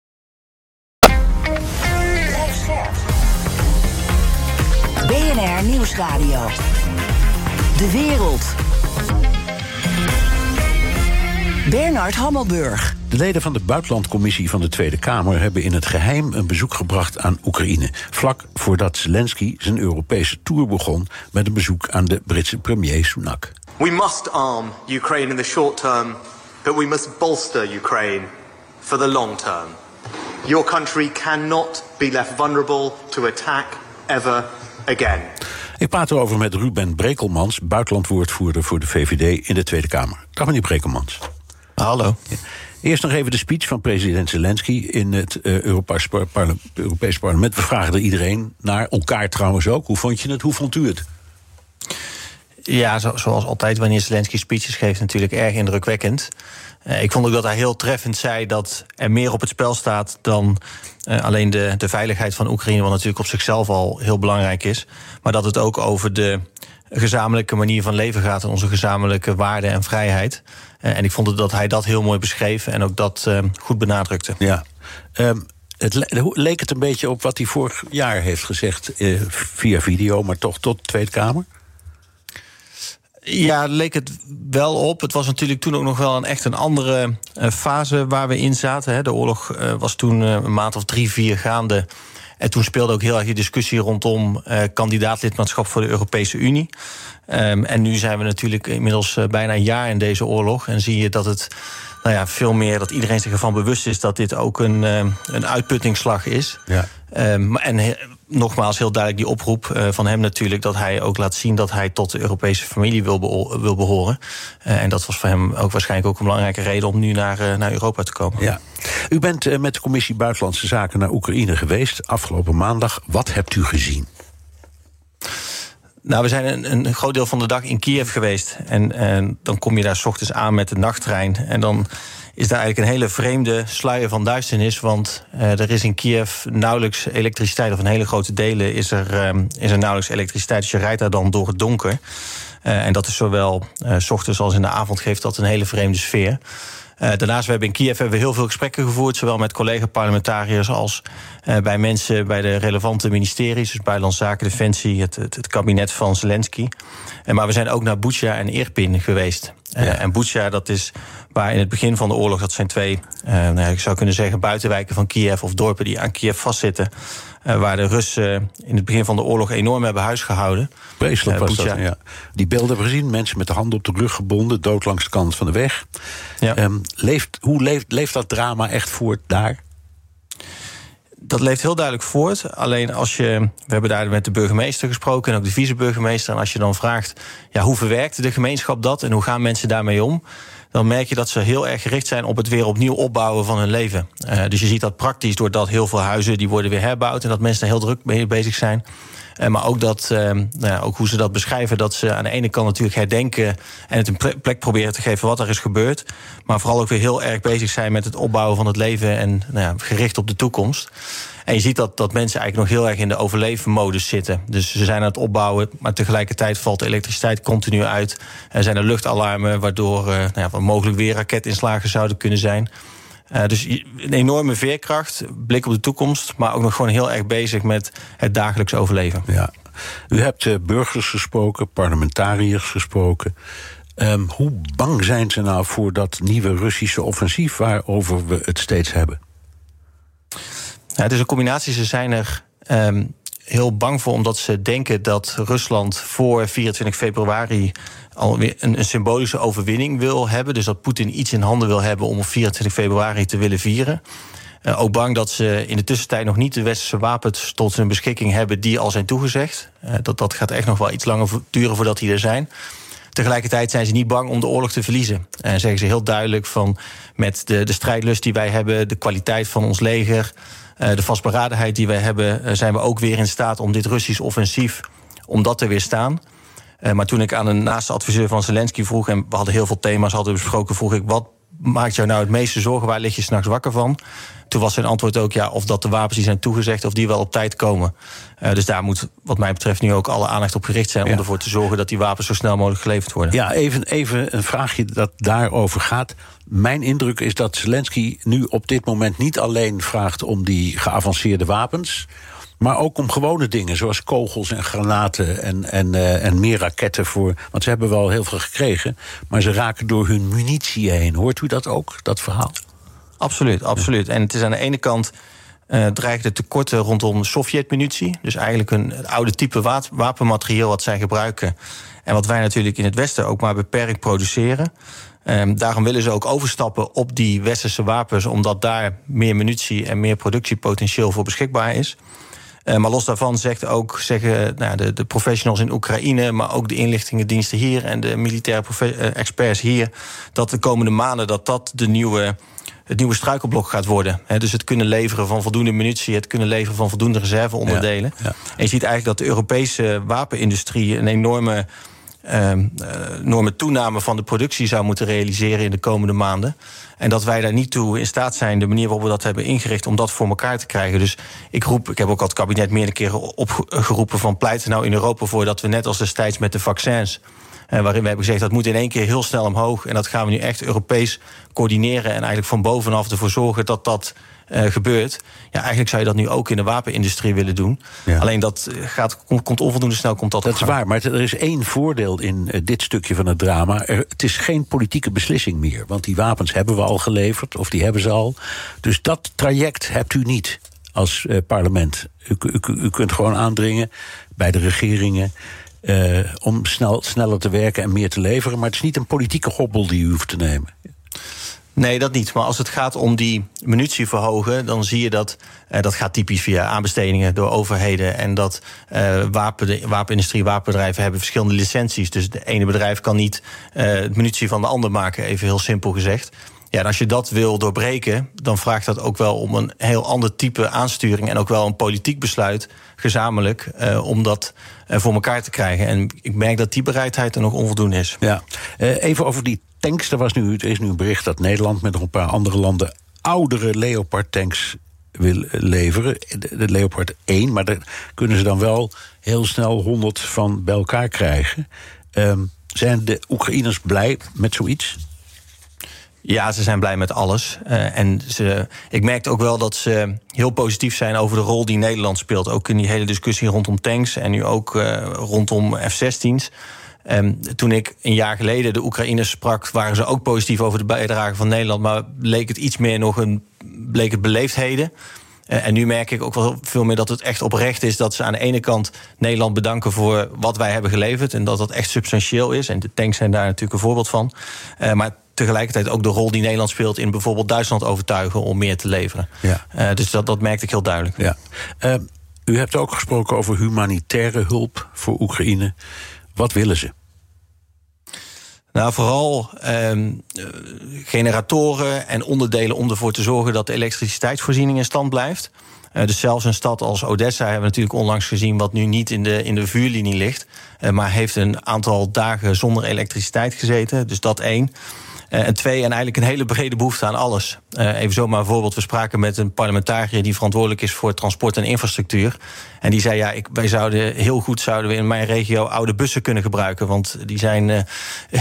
BNR Nieuwsradio. De wereld. Bernard Hammelburg. De leden van de Buitenlandcommissie van de Tweede Kamer hebben in het geheim een bezoek gebracht aan Oekraïne. Vlak voordat Zelensky zijn Europese tour begon met een bezoek aan de Britse premier Sunak. We must arm Ukraine in the short term, but we must bolster Ukraine for the long term. Your country cannot be left vulnerable to attack ever again. Ik praat erover met Ruben Brekelmans, buitenlandwoordvoerder voor de VVD in de Tweede Kamer. Dag meneer Brekelmans. Hallo. Eerst nog even de speech van president Zelensky in het uh, Europees, Europees Parlement. We vragen er iedereen naar, elkaar trouwens ook. Hoe vond je het? Hoe vond u het? Ja, zoals altijd wanneer Zelensky speeches geeft, natuurlijk erg indrukwekkend. Uh, ik vond ook dat hij heel treffend zei dat er meer op het spel staat dan uh, alleen de, de veiligheid van Oekraïne, wat natuurlijk op zichzelf al heel belangrijk is. Maar dat het ook over de gezamenlijke manier van leven gaat en onze gezamenlijke waarden en vrijheid. Uh, en ik vond dat hij dat heel mooi beschreef en ook dat goed benadrukte. Ja. Um, het leek het een beetje op wat hij vorig jaar heeft gezegd via video, maar toch tot de Tweede Kamer? Ja, leek het wel op. Het was natuurlijk toen ook nog wel een echt een andere uh, fase waar we in zaten. De oorlog uh, was toen uh, een maand of drie, vier gaande. En toen speelde ook heel erg die discussie rondom kandidaatlidmaatschap voor de Europese Unie. Um, en nu zijn we natuurlijk inmiddels bijna een jaar in deze oorlog. En zie je dat het nou ja, veel meer dat iedereen zich ervan bewust is dat dit ook een, een uitputtingsslag is. Ja. Um, en nogmaals heel duidelijk die oproep uh, van hem natuurlijk... dat hij ook laat zien dat hij tot de Europese familie wil, wil behoren. Uh, en dat was voor hem ook waarschijnlijk ook een belangrijke reden... om nu naar, uh, naar Europa te komen. Ja. U bent met de Commissie Buitenlandse Zaken naar Oekraïne geweest... afgelopen maandag. Wat hebt u gezien? Nou, we zijn een, een groot deel van de dag in Kiev geweest. En, en dan kom je daar s ochtends aan met de nachttrein. En dan is daar eigenlijk een hele vreemde sluier van duisternis. Want uh, er is in Kiev nauwelijks elektriciteit, of een hele grote delen is er, um, is er nauwelijks elektriciteit. Dus je rijdt daar dan door het donker. Uh, en dat is zowel uh, s ochtends als in de avond geeft dat een hele vreemde sfeer. Uh, daarnaast we hebben in Kiev hebben we heel veel gesprekken gevoerd, zowel met collega-parlementariërs als uh, bij mensen bij de relevante ministeries, dus Buitenlandse Zaken, Defensie, het, het, het kabinet van Zelensky. Uh, maar we zijn ook naar Bucha en Irpin geweest. Ja. En Bucha, dat is waar in het begin van de oorlog, dat zijn twee, nou, ik zou kunnen zeggen, buitenwijken van Kiev of dorpen die aan Kiev vastzitten. Uh, waar de Russen in het begin van de oorlog enorm hebben huisgehouden. Vreselijk was uh, dat, ja. Die beelden hebben we gezien, mensen met de handen op de rug gebonden... dood langs de kant van de weg. Ja. Um, leeft, hoe leeft, leeft dat drama echt voort daar? Dat leeft heel duidelijk voort. Alleen als je. We hebben daar met de burgemeester gesproken en ook de viceburgemeester. En als je dan vraagt: ja, hoe verwerkt de gemeenschap dat en hoe gaan mensen daarmee om? Dan merk je dat ze heel erg gericht zijn op het weer opnieuw opbouwen van hun leven. Uh, dus je ziet dat praktisch doordat heel veel huizen die worden weer herbouwd en dat mensen daar heel druk mee bezig zijn. Uh, maar ook, dat, uh, nou ja, ook hoe ze dat beschrijven, dat ze aan de ene kant natuurlijk herdenken en het een plek proberen te geven wat er is gebeurd. Maar vooral ook weer heel erg bezig zijn met het opbouwen van het leven en nou ja, gericht op de toekomst. En je ziet dat, dat mensen eigenlijk nog heel erg in de overlevenmodus zitten. Dus ze zijn aan het opbouwen, maar tegelijkertijd valt de elektriciteit continu uit. Er zijn er luchtalarmen, waardoor uh, nou ja, mogelijk weer raketinslagen zouden kunnen zijn. Uh, dus een enorme veerkracht, blik op de toekomst, maar ook nog gewoon heel erg bezig met het dagelijks overleven. Ja. U hebt uh, burgers gesproken, parlementariërs gesproken. Um, hoe bang zijn ze nou voor dat nieuwe Russische offensief waarover we het steeds hebben? Het is een combinatie. Ze zijn er um, heel bang voor, omdat ze denken dat Rusland voor 24 februari alweer een, een symbolische overwinning wil hebben. Dus dat Poetin iets in handen wil hebben om op 24 februari te willen vieren. Uh, ook bang dat ze in de tussentijd nog niet de westerse wapens tot hun beschikking hebben die al zijn toegezegd. Uh, dat, dat gaat echt nog wel iets langer duren voordat die er zijn. Tegelijkertijd zijn ze niet bang om de oorlog te verliezen. En zeggen ze heel duidelijk van met de, de strijdlust die wij hebben, de kwaliteit van ons leger, de vastberadenheid die wij hebben, uh, zijn we ook weer in staat om dit Russisch offensief om dat te weerstaan. Uh, maar toen ik aan een naaste adviseur van Zelensky vroeg, en we hadden heel veel thema's hadden besproken, vroeg ik wat maakt jou nou het meeste zorgen? Waar lig je s'nachts wakker van? Toen was zijn antwoord ook ja, of dat de wapens die zijn toegezegd, of die wel op tijd komen. Uh, dus daar moet, wat mij betreft, nu ook alle aandacht op gericht zijn. Ja. om ervoor te zorgen dat die wapens zo snel mogelijk geleverd worden. Ja, even, even een vraagje dat daarover gaat. Mijn indruk is dat Zelensky nu op dit moment niet alleen vraagt om die geavanceerde wapens. Maar ook om gewone dingen, zoals kogels en granaten en, en, uh, en meer raketten voor. Want ze hebben wel heel veel gekregen, maar ze raken door hun munitie heen. Hoort u dat ook, dat verhaal? Absoluut, absoluut. En het is aan de ene kant uh, dreigden tekorten rondom Sovjet-munitie. Dus eigenlijk een oude type wapenmateriaal wat zij gebruiken. En wat wij natuurlijk in het Westen ook maar beperkt produceren. Um, daarom willen ze ook overstappen op die westerse wapens, omdat daar meer munitie en meer productiepotentieel voor beschikbaar is. Uh, maar los daarvan zegt ook, zeggen nou, de, de, professionals in Oekraïne, maar ook de inlichtingendiensten hier en de militaire uh, experts hier, dat de komende maanden dat dat de nieuwe het nieuwe struikelblok gaat worden. dus het kunnen leveren van voldoende munitie, het kunnen leveren van voldoende reserveonderdelen. Ja, ja. En je ziet eigenlijk dat de Europese wapenindustrie een enorme enorme toename van de productie zou moeten realiseren in de komende maanden. En dat wij daar niet toe in staat zijn, de manier waarop we dat hebben ingericht, om dat voor elkaar te krijgen. Dus ik roep, ik heb ook al het kabinet meerdere keren opgeroepen van pleiten nou in Europa voor dat we net als destijds met de vaccins. Uh, waarin we hebben gezegd dat moet in één keer heel snel omhoog. En dat gaan we nu echt Europees coördineren. En eigenlijk van bovenaf ervoor zorgen dat dat uh, gebeurt. Ja, eigenlijk zou je dat nu ook in de wapenindustrie willen doen. Alleen dat gaat, komt, onvoldoende snel. Komt dat dat is waar, maar er is één voordeel in uh, dit stukje van het drama. Er, het is geen politieke beslissing meer. Want die wapens hebben we al geleverd, of die hebben ze al. Dus dat traject hebt u niet als uh, parlement. U, u, u, kunt gewoon aandringen bij de regeringen. Uh, om snel, sneller te werken en meer te leveren. Maar het is niet een politieke hobbel die u hoeft te nemen. Nee, dat niet. Maar als het gaat om die munitie verhogen, dan zie je dat uh, dat gaat typisch via aanbestedingen door overheden. En dat uh, wapen, de wapenindustrie, wapenbedrijven hebben verschillende licenties. Dus de ene bedrijf kan niet uh, het munitie van de ander maken, even heel simpel gezegd. Ja, en als je dat wil doorbreken, dan vraagt dat ook wel om een heel ander type aansturing en ook wel een politiek besluit gezamenlijk om dat voor elkaar te krijgen. En ik merk dat die bereidheid er nog onvoldoende is. Ja, even over die tanks. Er, was nu, er is nu een bericht dat Nederland met nog een paar andere landen oudere Leopard tanks wil leveren. De Leopard 1, maar daar kunnen ze dan wel heel snel 100 van bij elkaar krijgen. Um, zijn de Oekraïners blij met zoiets? Ja, ze zijn blij met alles. Uh, en ze, ik merkte ook wel dat ze heel positief zijn over de rol die Nederland speelt. Ook in die hele discussie rondom tanks en nu ook uh, rondom F-16's. Um, toen ik een jaar geleden de Oekraïners sprak, waren ze ook positief over de bijdrage van Nederland. Maar bleek het iets meer nog een bleek het beleefdheden. Uh, en nu merk ik ook wel veel meer dat het echt oprecht is dat ze aan de ene kant Nederland bedanken voor wat wij hebben geleverd. En dat dat echt substantieel is. En de tanks zijn daar natuurlijk een voorbeeld van. Uh, maar tegelijkertijd ook de rol die Nederland speelt in bijvoorbeeld Duitsland overtuigen om meer te leveren. Ja. Uh, dus dat, dat merkte ik heel duidelijk. Ja. u hebt ook gesproken over humanitaire hulp voor Oekraïne. Wat willen ze? Nou, vooral ehm, generatoren en onderdelen om ervoor te zorgen dat de elektriciteitsvoorziening in stand blijft. Uh, dus zelfs een stad als Odessa hebben we natuurlijk onlangs gezien, wat nu niet in de, in de vuurlinie ligt, uh, maar heeft een aantal dagen zonder elektriciteit gezeten. Dus dat één. Uh, en twee, en eigenlijk een hele brede behoefte aan alles. Uh, even zomaar een voorbeeld. We spraken met een parlementariër die verantwoordelijk is voor transport en infrastructuur. En die zei: Ja, ik, wij zouden heel goed zouden we in mijn regio oude bussen kunnen gebruiken. Want die zijn uh,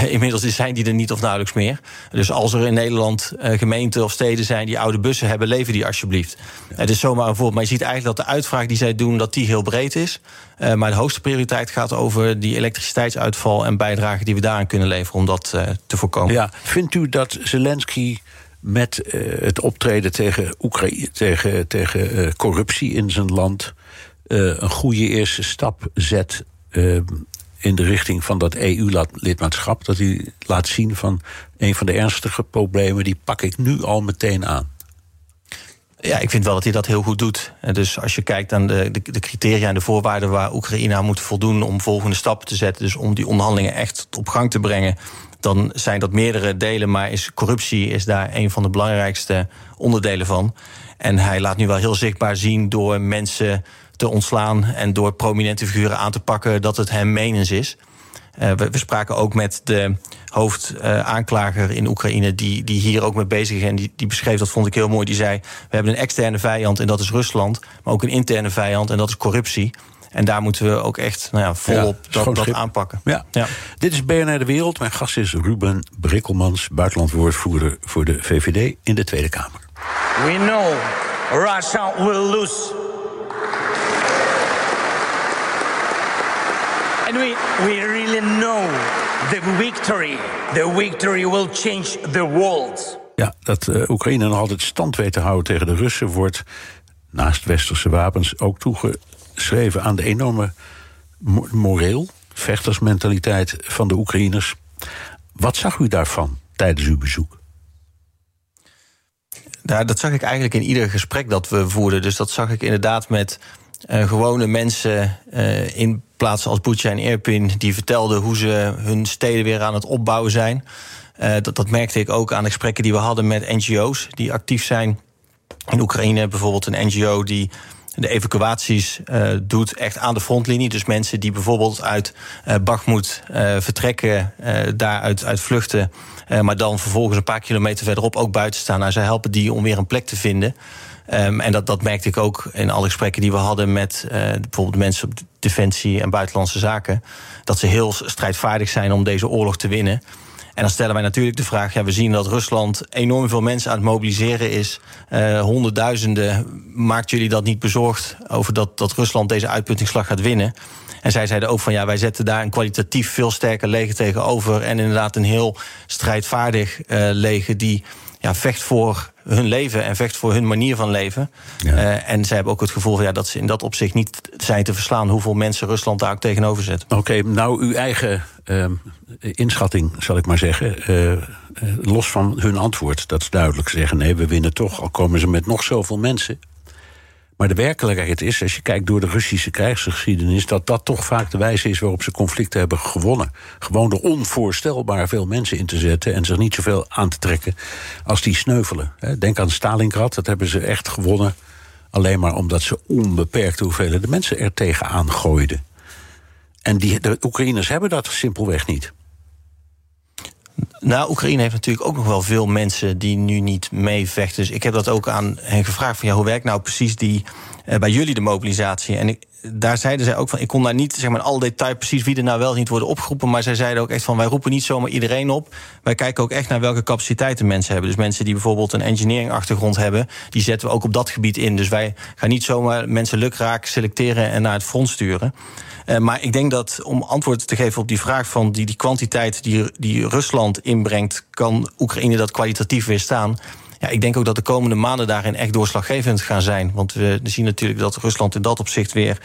(laughs) inmiddels zijn die er niet of nauwelijks meer. Dus als er in Nederland gemeenten of steden zijn die oude bussen hebben, lever die alsjeblieft. Het is zomaar een voorbeeld. Maar je ziet eigenlijk dat de uitvraag die zij doen, dat die heel breed is. Uh, maar de hoogste prioriteit gaat over die elektriciteitsuitval en bijdragen die we daaraan kunnen leveren om dat uh, te voorkomen. Ja, vindt u dat Zelensky met uh, het optreden tegen, Oekraïne, tegen, tegen corruptie in zijn land een goede eerste stap zet in de richting van dat EU-lidmaatschap? Dat hij laat zien van een van de ernstige problemen, die pak ik nu al meteen aan. Ja, ik vind wel dat hij dat heel goed doet. Dus als je kijkt de, de, de, criteria en de voorwaarden waar Oekraïne aan moet voldoen om volgende stappen te zetten, dus om die onderhandelingen echt op gang te brengen, dan zijn dat meerdere delen, maar is corruptie is daar een van de belangrijkste onderdelen van. En hij laat nu wel heel zichtbaar zien door mensen te ontslaan en door prominente figuren aan te pakken dat het hem menens is. Uh, we, we, spraken ook met de hoofdaanklager uh, in Oekraïne, die, die hier ook mee bezig is. En die, die beschreef, dat vond ik heel mooi, die zei: We hebben een externe vijand en dat is Rusland, maar ook een interne vijand en dat is corruptie. En daar moeten we ook echt nou ja, volop ja, dat, dat, aanpakken. Ja. ja. Dit is BNR De Wereld. Mijn gast is Ruben Brikkelmans, buitenlandwoordvoerder voor de VVD in de Tweede Kamer. We know Russia will lose. And we, we really know the victory. The victory will change the world. Ja, dat uh, Oekraïne nog altijd stand weet te houden tegen de Russen wordt naast westerse wapens ook toegeschreven aan de enorme moreel, vechtersmentaliteit van de Oekraïners. Wat zag u daarvan tijdens uw bezoek? Nou, dat zag ik eigenlijk in ieder gesprek dat we voerden. Dus dat zag ik inderdaad met uh, gewone mensen uh, in plaatsen als Bucha en Irpin... die vertelden hoe ze hun steden weer aan het opbouwen zijn. Uh, dat, dat merkte ik ook aan de gesprekken die we hadden met NGO's... die actief zijn in Oekraïne. Bijvoorbeeld een NGO die de evacuaties uh, doet echt aan de frontlinie. Dus mensen die bijvoorbeeld uit uh, Bakhmut vertrekken, daaruit uit vluchten... maar dan vervolgens een paar kilometer verderop ook buiten staan. Nou, zij helpen die om weer een plek te vinden... Um, en dat, dat merkte ik ook in alle gesprekken die we hadden met uh, bijvoorbeeld mensen op Defensie en Buitenlandse Zaken. Dat ze heel strijdvaardig zijn om deze oorlog te winnen. En dan stellen wij natuurlijk de vraag: ja, we zien dat Rusland enorm veel mensen aan het mobiliseren is. Uh, honderdduizenden. Maakt jullie dat niet bezorgd over dat, dat Rusland deze uitputtingsslag gaat winnen? En zij zeiden ook van ja, wij zetten daar een kwalitatief veel sterker leger tegenover. En inderdaad een heel strijdvaardig uh, leger die ja, vecht voor hun leven en vecht voor hun manier van leven. Ja. Uh, en ze hebben ook het gevoel van, ja, dat ze in dat opzicht niet zijn te verslaan hoeveel mensen Rusland daar ook tegenover zet. Oké, okay, nou uw eigen uh, inschatting, zal ik maar zeggen. Uh, los van hun antwoord, dat ze duidelijk zeggen: nee, we winnen toch, al komen ze met nog zoveel mensen. Maar de werkelijkheid is, als je kijkt door de Russische krijgsgeschiedenis, dat dat toch vaak de wijze is waarop ze conflicten hebben gewonnen. Gewoon door onvoorstelbaar veel mensen in te zetten en zich niet zoveel aan te trekken als die sneuvelen. Denk aan Stalingrad, dat hebben ze echt gewonnen. Alleen maar omdat ze onbeperkte hoeveelheden mensen er tegenaan gooiden. En die, de Oekraïners hebben dat simpelweg niet. Nou, Oekraïne heeft natuurlijk ook nog wel veel mensen die nu niet meevechten. Dus ik heb dat ook aan hen gevraagd: van ja, hoe werkt nou precies die, uh, bij jullie de mobilisatie? En ik, daar zeiden zij ook van: ik kon daar niet zeg maar, in alle detail precies wie er nou wel niet worden opgeroepen. Maar zij zeiden ook echt van: wij roepen niet zomaar iedereen op. Wij kijken ook echt naar welke capaciteiten mensen hebben. Dus mensen die bijvoorbeeld een engineering-achtergrond hebben, die zetten we ook op dat gebied in. Dus wij gaan niet zomaar mensen lukraak selecteren en naar het front sturen. Uh, maar ik denk dat om antwoord te geven op die vraag van die, die kwantiteit die, die Rusland inbrengt, kan Oekraïne dat kwalitatief weerstaan? Ja, ik denk ook dat de komende maanden daarin echt doorslaggevend gaan zijn. Want we zien natuurlijk dat Rusland in dat opzicht weer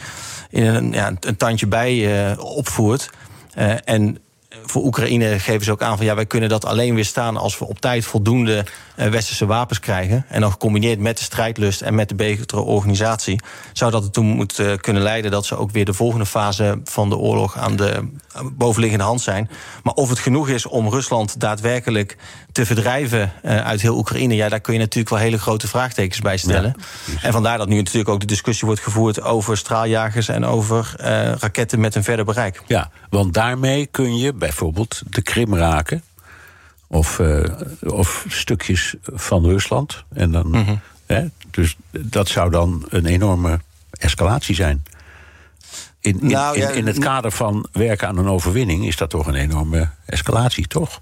in een, ja, een tandje bij uh, opvoert. Uh, en voor Oekraïne geven ze ook aan van ja, wij kunnen dat alleen weer staan als we op tijd voldoende westerse wapens krijgen. En dan gecombineerd met de strijdlust en met de betere organisatie, zou dat ertoe moeten uh, kunnen leiden dat ze ook weer de volgende fase van de oorlog aan de bovenliggende hand zijn. Maar of het genoeg is om Rusland daadwerkelijk te verdrijven uit heel Oekraïne, ja, daar kun je natuurlijk wel hele grote vraagtekens bij stellen. Ja, en vandaar dat nu natuurlijk ook de discussie wordt gevoerd over straaljagers en over raketten met een verder bereik. Ja, want daarmee kun je bijvoorbeeld de Krim raken. Of, uh, of stukjes van Rusland. En dan, mm -hmm. hè, dus dat zou dan een enorme escalatie zijn. In, in, nou, ja, in, in het kader van werken aan een overwinning is dat toch een enorme escalatie, toch?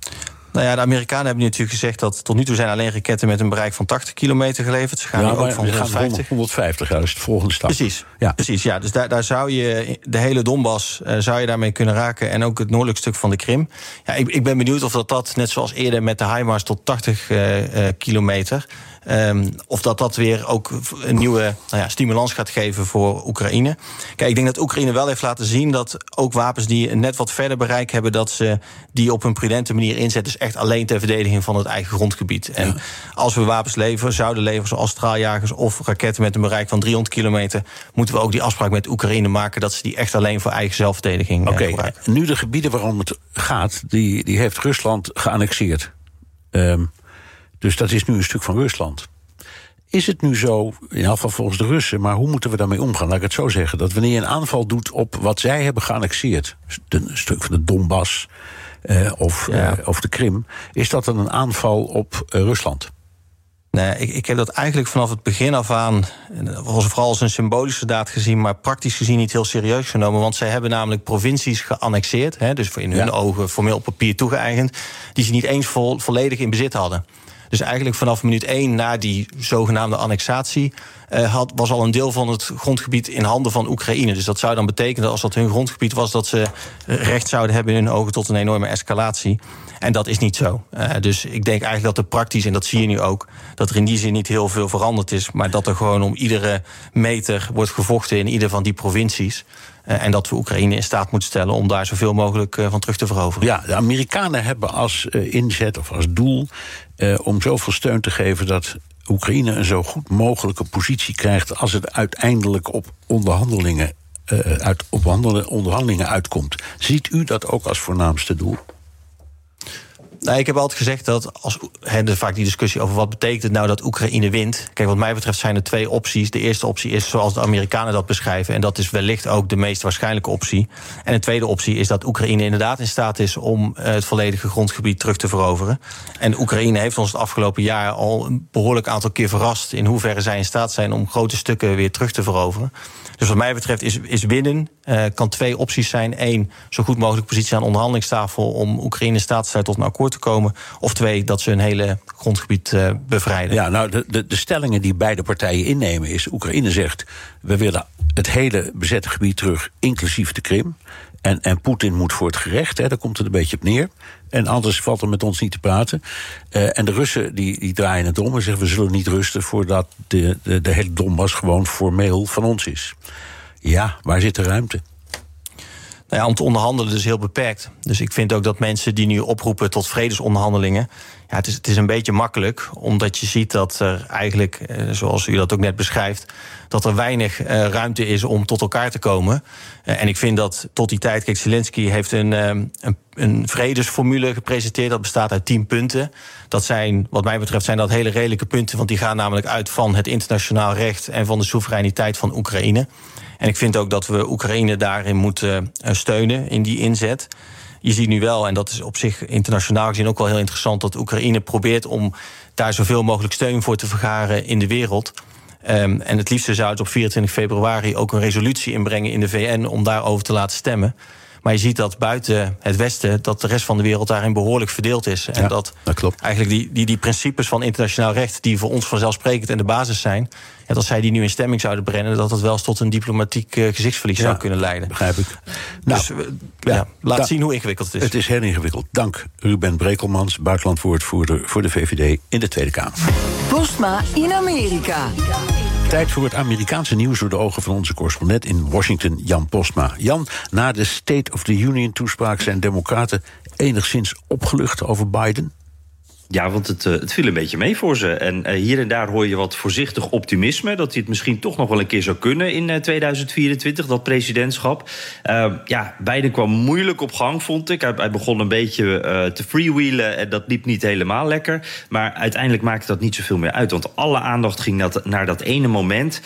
Nou ja, de Amerikanen hebben natuurlijk gezegd dat tot nu toe zijn alleen raketten met een bereik van 80 kilometer geleverd. Ze gaan ja, nu ook van 150. 150, ja, dat is de volgende stap. Precies, ja. precies ja. Dus daar, daar zou je de hele Donbass uh, zou je daarmee kunnen raken. En ook het noordelijk stuk van de Krim. Ja, ik, ik ben benieuwd of dat, dat, net zoals eerder met de HIMARS tot 80 uh, uh, kilometer. Um, of dat dat weer ook een nieuwe nou ja, stimulans gaat geven voor Oekraïne. Kijk, ik denk dat Oekraïne wel heeft laten zien dat ook wapens die een net wat verder bereik hebben, dat ze die op een prudente manier inzetten. Dus echt alleen ter verdediging van het eigen grondgebied. En ja. als we wapens leveren, zouden leveren zoals straaljagers of raketten met een bereik van 300 kilometer, moeten we ook die afspraak met Oekraïne maken dat ze die echt alleen voor eigen zelfverdediging okay, gebruiken. Nu de gebieden waarom het gaat, die, die heeft Rusland geannexeerd. Um, dus dat is nu een stuk van Rusland. Is het nu zo, in ieder geval volgens de Russen, maar hoe moeten we daarmee omgaan? Laat ik het zo zeggen. Dat wanneer je een aanval doet op wat zij hebben geannexeerd, een stuk van de Donbass uh, of, ja. uh, of de Krim, is dat dan een aanval op uh, Rusland? Nee, ik, ik heb dat eigenlijk vanaf het begin af aan, vooral als een symbolische daad gezien, maar praktisch gezien niet heel serieus genomen. Want zij hebben namelijk provincies geannexeerd, hè, dus in hun ja. ogen formeel op papier toegeëigend, die ze niet eens vol, volledig in bezit hadden. Dus eigenlijk vanaf minuut één na die zogenaamde annexatie. had, was al een deel van het grondgebied in handen van Oekraïne. Dus dat zou dan betekenen, als dat hun grondgebied was, dat ze recht zouden hebben in hun ogen tot een enorme escalatie. En dat is niet zo. Uh, dus ik denk eigenlijk dat er praktisch, en dat zie je nu ook, dat er in die zin niet heel veel veranderd is. Maar dat er gewoon om iedere meter wordt gevochten in ieder van die provincies. Uh, en dat we Oekraïne in staat moeten stellen om daar zoveel mogelijk uh, van terug te veroveren. Ja, de Amerikanen hebben als inzet of als doel om zoveel steun te geven dat Oekraïne een zo goed mogelijke positie krijgt als het uiteindelijk op onderhandelingen, uit, op onderhandelingen uitkomt. Ziet u dat ook als voornaamste doel? Nou, ik heb altijd gezegd dat als he, vaak die discussie over wat betekent het nou dat Oekraïne wint. Kijk, wat mij betreft zijn er twee opties. De eerste optie is zoals de Amerikanen dat beschrijven. En dat is wellicht ook de meest waarschijnlijke optie. En de tweede optie is dat Oekraïne inderdaad in staat is om eh, het volledige grondgebied terug te veroveren. En Oekraïne heeft ons het afgelopen jaar al een behoorlijk aantal keer verrast in hoeverre zij in staat zijn om grote stukken weer terug te veroveren. Dus wat mij betreft is, is winnen. Uh, kan twee opties zijn. Eén, zo goed mogelijk positie aan de onderhandelingstafel om Oekraïne staat tot een akkoord te komen. Of twee, dat ze hun hele grondgebied uh, bevrijden. Ja, nou, de, de, de stellingen die beide partijen innemen is: Oekraïne zegt we willen het hele bezette gebied terug, inclusief de Krim. En, en Poetin moet voor het gerecht, hè, daar komt het een beetje op neer. En anders valt er met ons niet te praten. Uh, en de Russen die, die draaien het om en zeggen: we zullen niet rusten voordat de, de, de hele Donbass gewoon formeel van ons is. Ja, waar zit de ruimte? Nou ja, om te onderhandelen is heel beperkt. Dus ik vind ook dat mensen die nu oproepen tot vredesonderhandelingen. Het, is, het is een beetje makkelijk, omdat je ziet dat er eigenlijk, eh, zoals u dat ook net beschrijft, dat er weinig uh, ruimte is om tot elkaar te komen. Uh, en ik vind dat tot die tijd, kijk, heeft een, um, een, een vredesformule gepresenteerd. Dat bestaat uit tien punten. Dat zijn, wat mij betreft, zijn dat hele redelijke punten, want die gaan namelijk uit van het internationaal recht en van de soevereiniteit van Oekraïne. En ik vind ook dat we Oekraïne daarin moeten eh, steunen, in die inzet. Je ziet nu wel, en dat is op zich internationaal gezien ook wel heel interessant, dat Oekraïne probeert om daar zoveel mogelijk steun voor te vergaren in de wereld. Um, en het liefste zou het op 24 februari ook een resolutie inbrengen in de VN om daarover te laten stemmen. Maar je ziet dat buiten het Westen, dat de rest van de wereld daarin behoorlijk verdeeld is. En ja, dat, dat klopt. eigenlijk die, die, die principes van internationaal recht, die voor ons vanzelfsprekend en de basis zijn, ja, als zij die nu in stemming zouden brengen, dat dat wel eens tot een diplomatiek uh, gezichtsverlies ja, zou kunnen leiden. Begrijp ik. Dus nou, ja, ja, laat da, zien hoe ingewikkeld het is. Het is heel ingewikkeld. Dank Ruben Brekelmans, buitenlandwoordvoerder voor de VVD in de Tweede Kamer. Postma in Amerika. Tijd voor het Amerikaanse nieuws door de ogen van onze correspondent in Washington, Jan Postma. Jan, na de State of the Union toespraak zijn Democraten enigszins opgelucht over Biden? Ja, want het, het viel een beetje mee voor ze. En uh, hier en daar hoor je wat voorzichtig optimisme. Dat hij het misschien toch nog wel een keer zou kunnen in uh, 2024, dat presidentschap. Uh, ja, Biden kwam moeilijk op gang, vond ik. Hij, hij begon een beetje te freewheelen en dat liep niet helemaal lekker. Maar uiteindelijk maakte dat niet zoveel meer uit. Want alle aandacht ging naar, naar dat ene moment.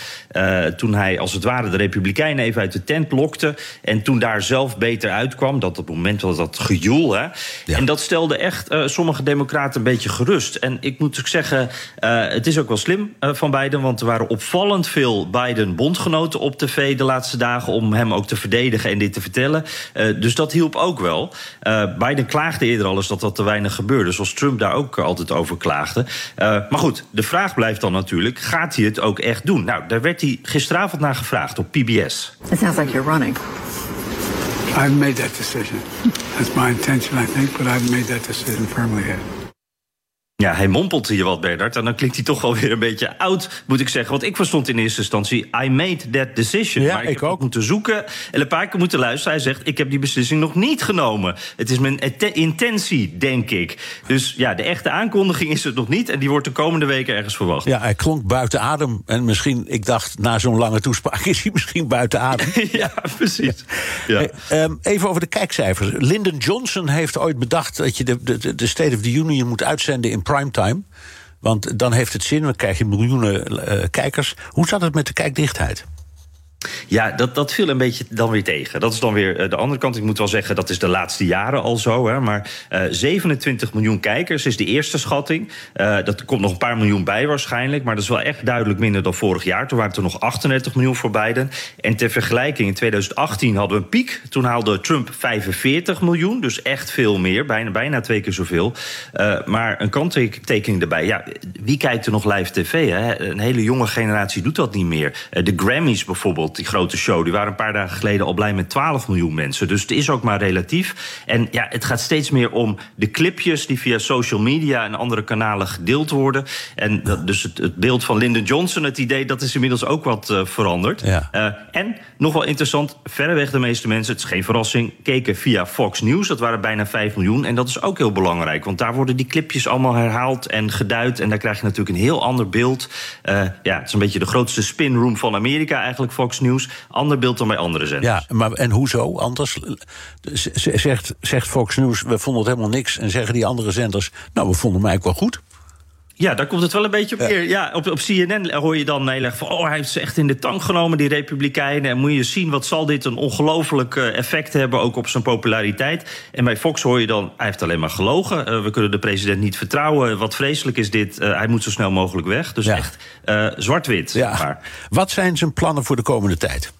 toen hij als het ware de Republikeinen even uit de tent lokte. En toen daar zelf beter uitkwam. Dat op het moment was dat gejoel. Hè? Ja. En dat stelde echt sommige democraten beetje gerust. En ik moet ook zeggen, uh, het is ook wel slim uh, van Biden. Want er waren opvallend veel Biden-bondgenoten op tv de laatste dagen. om hem ook te verdedigen en dit te vertellen. Uh, dus dat hielp ook wel. Biden klaagde eerder al eens dat dat te weinig gebeurde. Zoals Trump daar ook altijd over klaagde. maar goed, de vraag blijft dan natuurlijk: gaat hij het ook echt doen? Nou, daar werd hij gisteravond naar gevraagd op PBS. It sounds like you're running. I've made that decision. That's my intention, I think, but I've made that decision firmly. Ja, hij mompelt hier wat, Bernard. En dan klinkt hij toch wel weer een beetje oud, moet ik zeggen. Want ik verstond in eerste instantie, I made that decision. Ja, maar ik, ik heb ook. moeten zoeken en een paar keer moeten luisteren. Hij zegt, ik heb die beslissing nog niet genomen. Het is mijn intentie, denk ik. Dus ja, de echte aankondiging is het nog niet. En die wordt de komende weken ergens verwacht. Ja, hij klonk buiten adem. En misschien, ik dacht, na zo'n lange toespraak is hij (laughs) misschien buiten adem. (laughs) ja, precies. Ja. Hey, um, even over de kijkcijfers. Lyndon Johnson heeft ooit bedacht dat je de, de, de State of the Union moet uitzenden in primetime. Want dan heeft het zin, dan krijg je miljoenen uh, kijkers. Hoe zat het met de kijkdichtheid? Ja, dat, dat viel een beetje dan weer tegen. Dat is dan weer eh, de andere kant. Ik moet wel zeggen, dat is de laatste jaren al zo. Hè, maar uh, eh, 27 miljoen kijkers is de eerste schatting. Uh, dat komt nog een paar miljoen bij waarschijnlijk. Maar dat is wel echt duidelijk minder dan vorig jaar. Toen waren er nog 38 miljoen voor Biden. En ter vergelijking, in 2018 hadden we een piek. Toen haalde Trump 45 miljoen. Dus echt veel meer. Bijna, bijna twee keer zoveel. Maar een kanttekening erbij. Ja, wie kijkt er nog live tv? Hè? Een hele jonge generatie doet dat niet meer. de Grammys bijvoorbeeld die grote show, die waren een paar dagen geleden al blij met 12 miljoen mensen. Dus het is ook maar relatief. En ja, het gaat steeds meer om de clipjes die via social media en andere kanalen gedeeld worden. En dat, dus het, het, beeld van Lyndon Johnson, het idee, dat is inmiddels ook wat uh, veranderd. Ja. Uh, en nog wel interessant, verreweg de meeste mensen, het is geen verrassing, keken via Fox News. Dat waren bijna 5 miljoen. En dat is ook heel belangrijk, want daar worden die clipjes allemaal herhaald en geduid. En daar krijg je natuurlijk een heel ander beeld. Uh, ja, het is een beetje de grootste spinroom van Amerika, eigenlijk Fox Nieuws. Ander beeld dan bij andere zenders. Ja, maar en hoezo anders? Zegt, zegt Fox News, we vonden het helemaal niks. En zeggen die andere zenders, nou, we vonden hem eigenlijk wel goed. Ja, daar komt het wel een beetje op neer. Ja. op, op CNN hoor je dan heel erg van... oh, hij heeft ze echt in de tank genomen, die republikeinen. En moet je zien, wat zal dit een ongelooflijk eh, effect hebben... ook op zijn populariteit. En bij Fox hoor je dan, hij heeft alleen maar gelogen. Uh, we kunnen de president niet vertrouwen. Wat vreselijk is dit. Uh, hij moet zo snel mogelijk weg. Dus ja. echt zwart-wit. Ja. Wat zijn zijn plannen voor de komende tijd?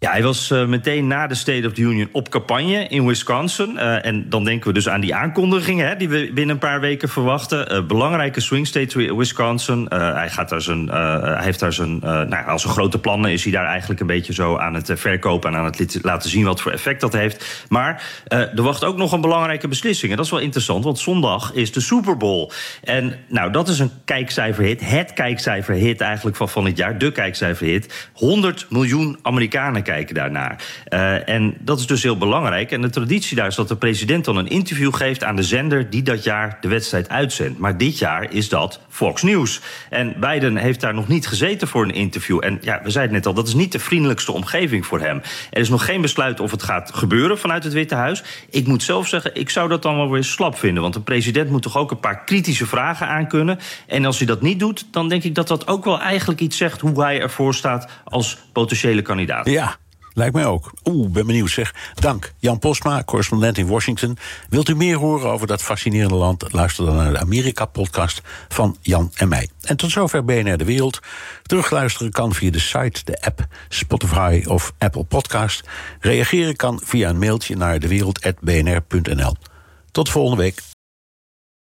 Ja, hij was uh, meteen na de State of the Union op campagne in Wisconsin. Uh, en dan denken we dus aan die aankondigingen hè, die we binnen een paar weken verwachten. Uh, belangrijke swing state Wisconsin. hij, gaat daar zijn, hij heeft daar zijn, nou, als een grote plannen is hij daar eigenlijk een beetje zo aan het verkopen en aan het laten zien wat voor effect dat heeft. Maar er wacht ook nog een belangrijke beslissing. En dat is wel interessant, want zondag is de Super Bowl. En nou, dat is een kijkcijferhit. Het kijkcijferhit eigenlijk van, van het jaar. De kijkcijferhit. 100 miljoen Amerikanen kijken daarnaar. Uh, en dat is dus heel belangrijk. En de traditie daar is dat de president dan een interview geeft aan de zender die dat jaar de wedstrijd uitzendt. Maar dit jaar is dat Fox News. En Biden heeft daar nog niet gezeten voor een interview. En ja, we zeiden net al, dat is niet de vriendelijkste omgeving voor hem. Er is nog geen besluit of het gaat gebeuren vanuit het Witte Huis. Ik moet zelf zeggen, ik zou dat dan wel weer slap vinden. Want een president moet toch ook een paar kritische vragen aankunnen. En als hij dat niet doet, dan denk ik dat dat ook wel eigenlijk iets zegt hoe hij ervoor staat als potentiële kandidaat. Ja, Lijkt mij ook. Oeh, ben benieuwd zeg. Dank. Jan Postma, correspondent in Washington. Wilt u meer horen over dat fascinerende land? Luister dan naar de Amerika-podcast van Jan en mij. En tot zover BNR De Wereld. Terugluisteren kan via de site, de app, Spotify of Apple Podcast. Reageren kan via een mailtje naar dewereld.bnr.nl. Tot volgende week.